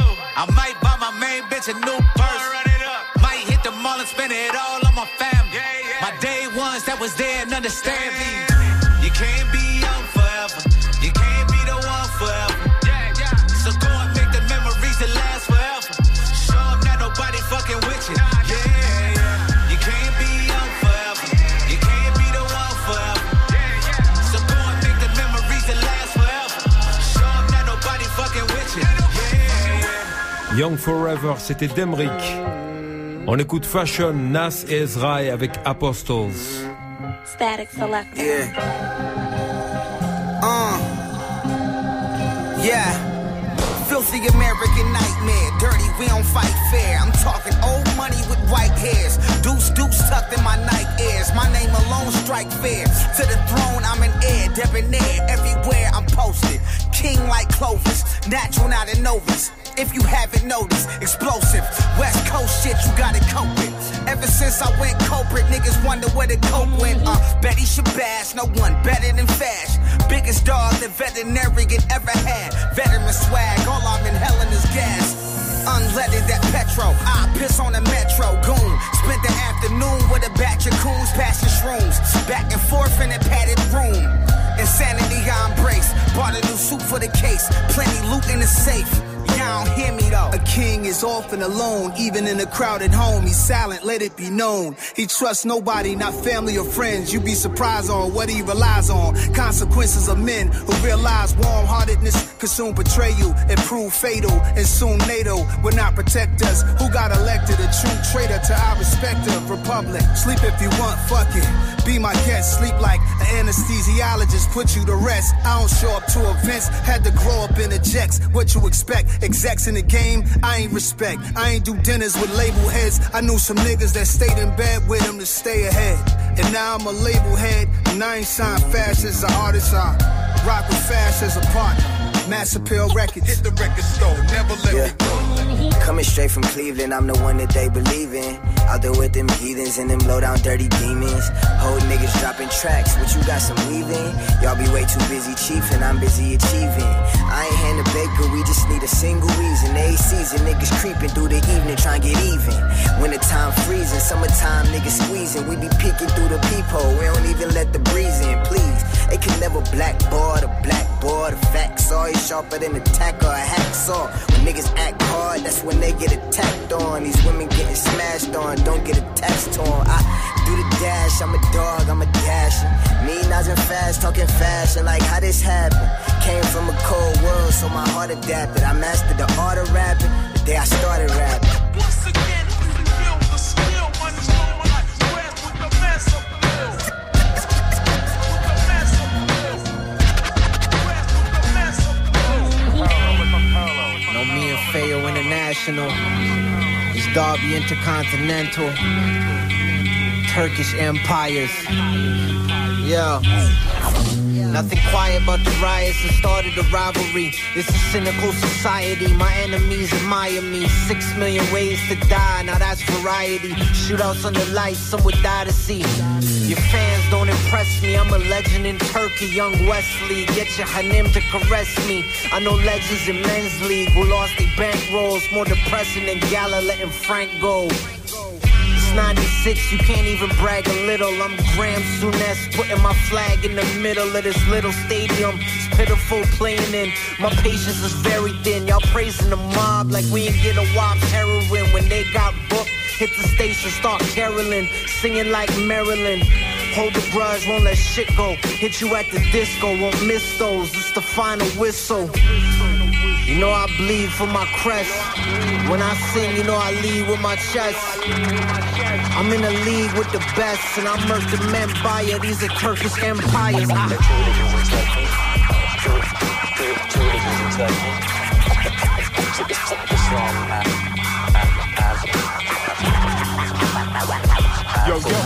[SPEAKER 30] I might buy my main bitch a new purse. Might hit the mall and spend it all on my family. My day ones that was there and understand me. Young Forever,
[SPEAKER 1] c'était Demrick. On écoute Fashawn, Nas et Ezraï avec Apostles.
[SPEAKER 31] Statik Selektah.
[SPEAKER 10] Uh. Yeah. Filthy American nightmare. Dirty, we don't fight fair. I'm talking old money with white hairs. Deuce, deuce tucked in my night ears. My name alone strike fair. To the throne, I'm an heir. Debonair. Everywhere I'm posted. King like Clovis. Natural, not a novice. If you haven't noticed, explosive. West Coast shit, you gotta cope with. Ever since I went corporate, niggas wonder where the coke went. Uh, Betty Shabazz, no one better than Fash. Biggest dog the veterinarian ever had. Veteran swag, all I'm in inhaling is gas. Unleaded that petro, I piss on the metro goon. Spent the afternoon with a batch of coons passing shrooms. Back and forth in a padded room. Insanity I embrace. Bought a new suit for the case. Plenty loot in the safe.
[SPEAKER 26] Y'all don't hear me though.
[SPEAKER 10] A is often alone, even in a crowded home. He's silent, let it be known. He trusts nobody, not family or friends. You'd be surprised on what he relies on. Consequences of men who realize warm heartedness could soon betray you and prove fatal. And soon NATO will not protect us. Who got elected a true traitor to our respective republic? Sleep if you want, fuck it. Be my guest, sleep like an anesthesiologist, put you to rest. I don't show up to events, had to grow up in the jets. What you expect? Execs in the game, I ain't respect. I ain't do dinners with label heads. I knew some niggas that stayed in bed with them to stay ahead. And now I'm a label head, and I ain't signed Fash as an artist. I rock with Fash as a partner. Mass Appeal Records. Hit the record store, never let
[SPEAKER 26] Yeah. Coming straight from Cleveland, I'm the one that they believe in. Out there with them heathens and them low down dirty demons. Whole niggas dropping tracks, what you got some weaving? Y'all be way too busy chiefing, I'm busy achieving. I ain't Hannah Baker, we just need a single reason. A season, niggas creeping through the evening, trying to get even. When the Wintertime freezing, summertime niggas squeezing. We be peeking through the peephole, we don't even let the breeze in, please. They can never blackboard a The facts always sharper than a tack or a hacksaw. When niggas act hard, that's when they get attacked on. These women getting smashed on, don't get attached to 'em. I do the dash, I'm a dog, I'm a dasher. Me, Nas fast, talking fashion, like how this happened. Came from a cold world, so my heart adapted. I mastered the art of rapping the day I started rapping. Feo International. It's Derby Intercontinental. Turkish Empires. Yeah. Nothing quiet but the riots that started the rivalry. It's a cynical society. My enemies admire me. Six million ways to die. Now that's variety. Shootouts under lights, some would die to see. Your fans don't impress me. I'm a legend in Turkey, young Wesley. Get your Hanim to caress me. I know legends in men's league who lost their bankrolls. More depressing than Gala letting Frank go. It's 96, you can't even brag a little. I'm Graham Souness, putting my flag in the middle of this little stadium. It's pitiful playing in. My patience is very thin. Y'all praising the mob like we ain't get a wop's heroin when they got booked. Hit the station, start caroling, singing like Marilyn. Hold the grudge, won't let shit go. Hit you at the disco, won't miss those. It's the final whistle. You know I bleed for my crest. When I sing, you know I lead with my chest. I'm in a league with the best, and I murk the men by it. These are Turkish empires.
[SPEAKER 32] Yo, yo.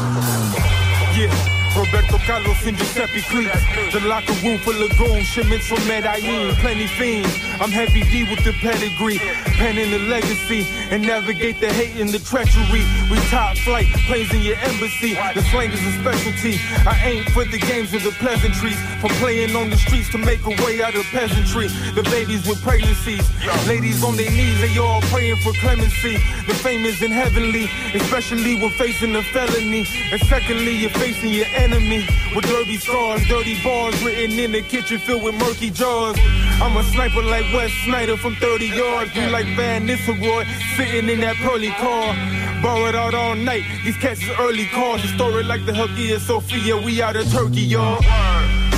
[SPEAKER 32] Yeah. Roberto Carlos and Giuseppe Cleats. The locker room full of goons, shipments from Medellin, plenty fiends. I'm heavy D with the pedigree, penning the legacy, and navigate the hate and the treachery. We top flight, planes in your embassy. The slang is a specialty. I ain't for the games or the pleasantries. From playing on the streets to make a way out of peasantry. The babies with pregnancies, ladies on their knees, they all praying for clemency. The fame is in heavenly, especially when facing a felony. And secondly, you're facing your enemy with dirty scars, dirty bars written in the kitchen filled with murky jars. I'm a sniper like Wes Sneijder from 30 yards. You like Van Nistelrooy sitting in that pearly car. Borrowed out all night. These cats is early calls. The story like the Hagia Sophia. We out of Turkey, y'all.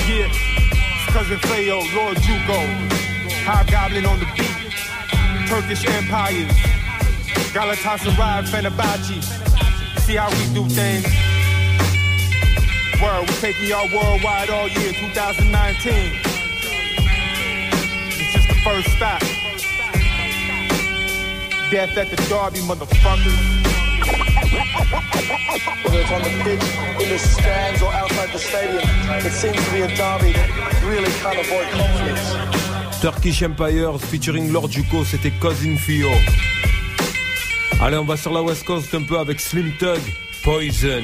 [SPEAKER 32] Yeah, it's cousin Feo, Lord Juco. Hobgoblin on the beat. Turkish empires. Galatasaray, Fenerbahce. See how we do things. Word, we taking y'all worldwide all year, 2019. It's just the first stop. Death at the Derby, motherfuckers.
[SPEAKER 33] Whether it's on the pitch, in the stands, or outside the stadium, it seems to be a derby that really can't avoid conflicts.
[SPEAKER 1] Turkish Empires featuring Lord Juko, c'était Cousin Fio. Allez, on va sur la West Coast un peu avec Slim Tug, Poison.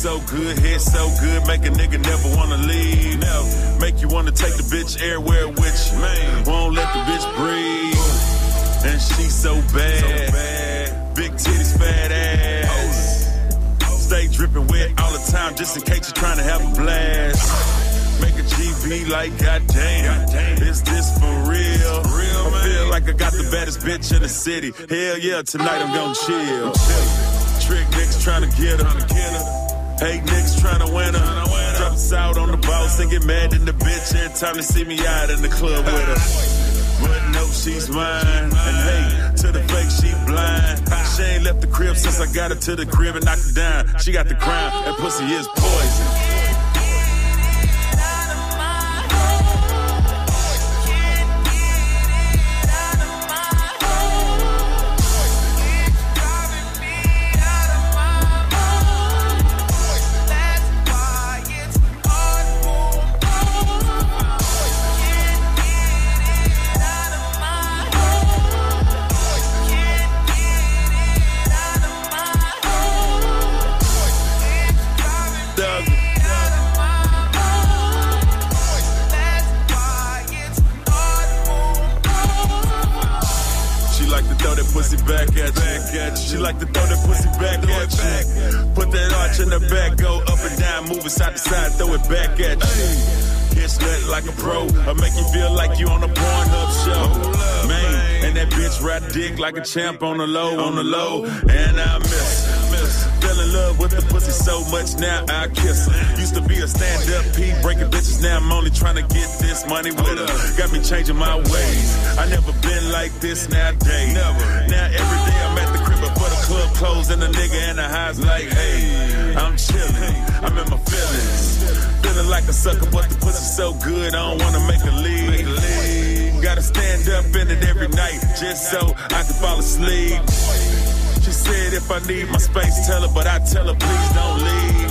[SPEAKER 34] so good, head so good, make a nigga never wanna leave. Never. Make you wanna take the bitch everywhere with you. Man, won't let the bitch breathe. And she so bad. so bad. Big titties, fat ass. Stay dripping wet all the time, just in case you're trying to have a blast. Make a GB like goddamn. Is this for real? I feel like I got the baddest bitch in the city. Hell yeah, tonight I'm gonna chill. Trick niggas trying to get her. Hate niggas trying to win her. Drop us out on the boss and get mad in the bitch every time they see me out in the club with her. But no, she's mine. And hey, to the fake, she blind. She ain't left the crib since I got her to the crib and knocked her down. She got the crown. That pussy is poison. Like a champ on the low, on the low, and I miss. miss. Fell in love with the pussy so much now I kiss her. Used to be a stand-up P, breaking bitches. Now I'm only trying to get this money with her. Got me changing my ways. I never been like this nowadays. Never. Now every day I'm at the crib before the club closed and the nigga in the house like, hey, I'm chilling. I'm in my feelings. Feeling like a sucker, but the pussy so good I don't wanna make a leave. Gotta stand up in it every night just so I can fall asleep. She said if I need my space, tell her, but I tell her please don't leave.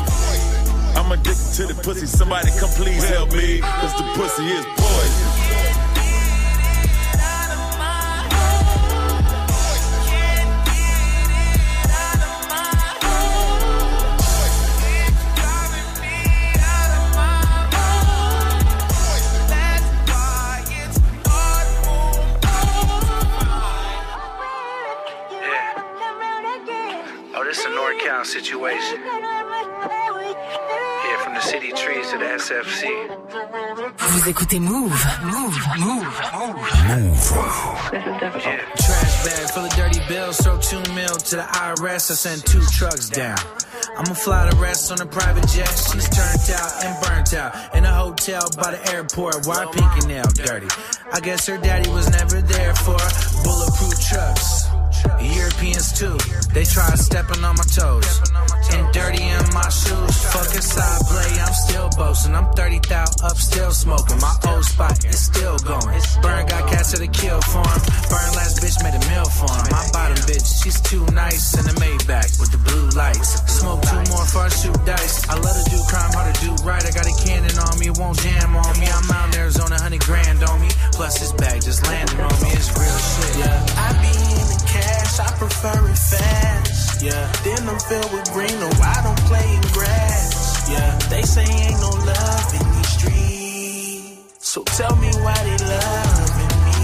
[SPEAKER 34] I'm addicted to the pussy, somebody come please help me, cause the pussy is poison.
[SPEAKER 2] Écoutez Move, Move, Move,
[SPEAKER 3] Move. Yeah. Trash bag full of dirty bills, So two mil to the IRS. I send two trucks down. I'ma fly the rest on a private jet. She's turned out and burnt out in a hotel by the airport. Why pink and nail dirty? I guess her daddy was never there for bulletproof trucks. Europeans too, they try stepping on my toes. And dirty in my shoes. Fuck a side play, I'm still boasting. I'm 30 thou up, still smoking. My old spot is still going. Burn got cats at a kill for him. Burn last bitch made a meal for him. My bottom bitch, she's too nice in the Maybach with the blue lights. Smoke two more for I shoot dice. I love to do crime, hard to do right. I got a cannon on me, it won't jam on me. I'm out in Arizona, 100 grand on me. Plus this bag just landed on me, it's real shit.
[SPEAKER 35] Yeah, I be in the cash, I prefer it fast. Yeah, then I'm filled with green, no, I don't play in grass. Yeah, they say ain't no love in these streets. So tell me why they loving me.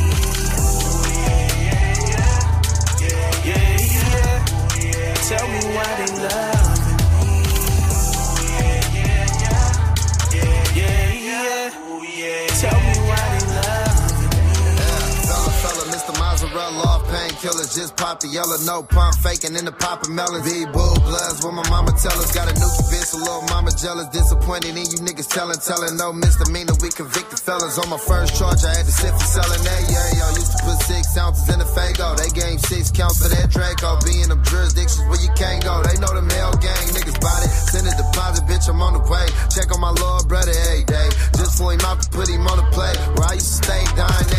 [SPEAKER 35] Yeah, yeah, yeah, yeah, yeah, yeah. Tell me why they loving
[SPEAKER 5] Mr. Mozzarella off painkillers. Just pop the yellow, no pump faking in the poppin' melons. V bull bloods, what my mama tell us. Got a new bitch, a little mama jealous. Disappointed in you niggas telling, telling no misdemeanor. We convicted felons. On my first charge, I had to sit for selling that. Yeah, y'all used to put six ounces in the Fago. They gave six counts for that Draco. Being them jurisdictions where you can't go. They know the mail gang niggas bought it. Send a deposit, bitch, I'm on the way. Check on my little brother every day. Just flew him out to put him on the play, Where I used to stay dying.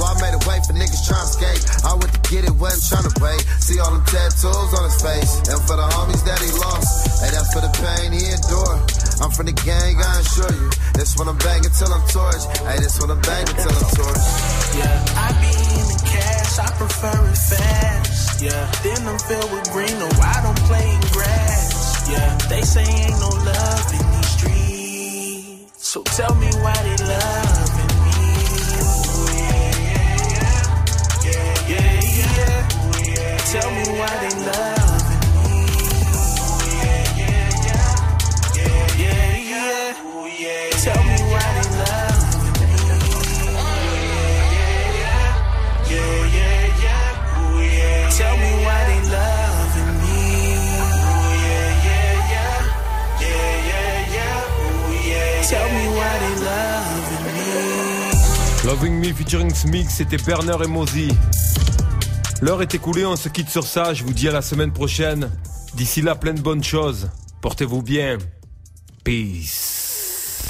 [SPEAKER 5] So I made a way for niggas trying to skate. I went to get it, wasn't trying to wait. See all them tattoos on his face. And for the homies that he lost. Hey, that's for the pain he endured. I'm from the gang, I assure you. This when I'm banging till I'm torched. Hey, this when I'm banging till I'm torched.
[SPEAKER 35] Yeah, I be in the cash, I prefer it fast. Yeah, then I'm filled with green. No, I don't play in grass. Yeah, they say ain't no love in these streets. So tell me why they loving Tell me why they loving me.
[SPEAKER 1] Loving Me featuring Smix, c'était Berner et Mozy. L'heure est écoulée, on se quitte sur ça. Je vous dis à la semaine prochaine. D'ici là, plein de bonnes choses. Portez-vous bien. Peace.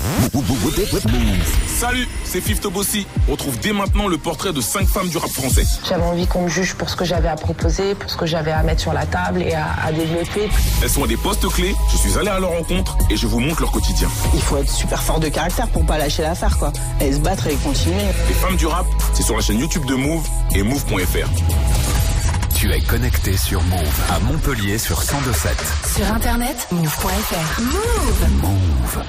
[SPEAKER 36] Salut, c'est Fifth Bossy. Retrouve dès maintenant le portrait de 5 femmes du rap français.
[SPEAKER 37] J'avais envie qu'on me juge pour ce que j'avais à proposer, pour ce que j'avais à mettre sur la table et à, à développer.
[SPEAKER 36] Elles sont à des postes clés, je suis allé à leur rencontre et je vous montre leur quotidien.
[SPEAKER 38] Il faut être super fort de caractère pour pas lâcher l'affaire, quoi. Et se battre et continuer.
[SPEAKER 36] Les femmes du rap, c'est sur la chaîne YouTube de Move et Move.fr.
[SPEAKER 12] Tu es connecté sur Move à Montpellier sur 1027.
[SPEAKER 2] Sur internet, move.fr. Move.
[SPEAKER 12] Move.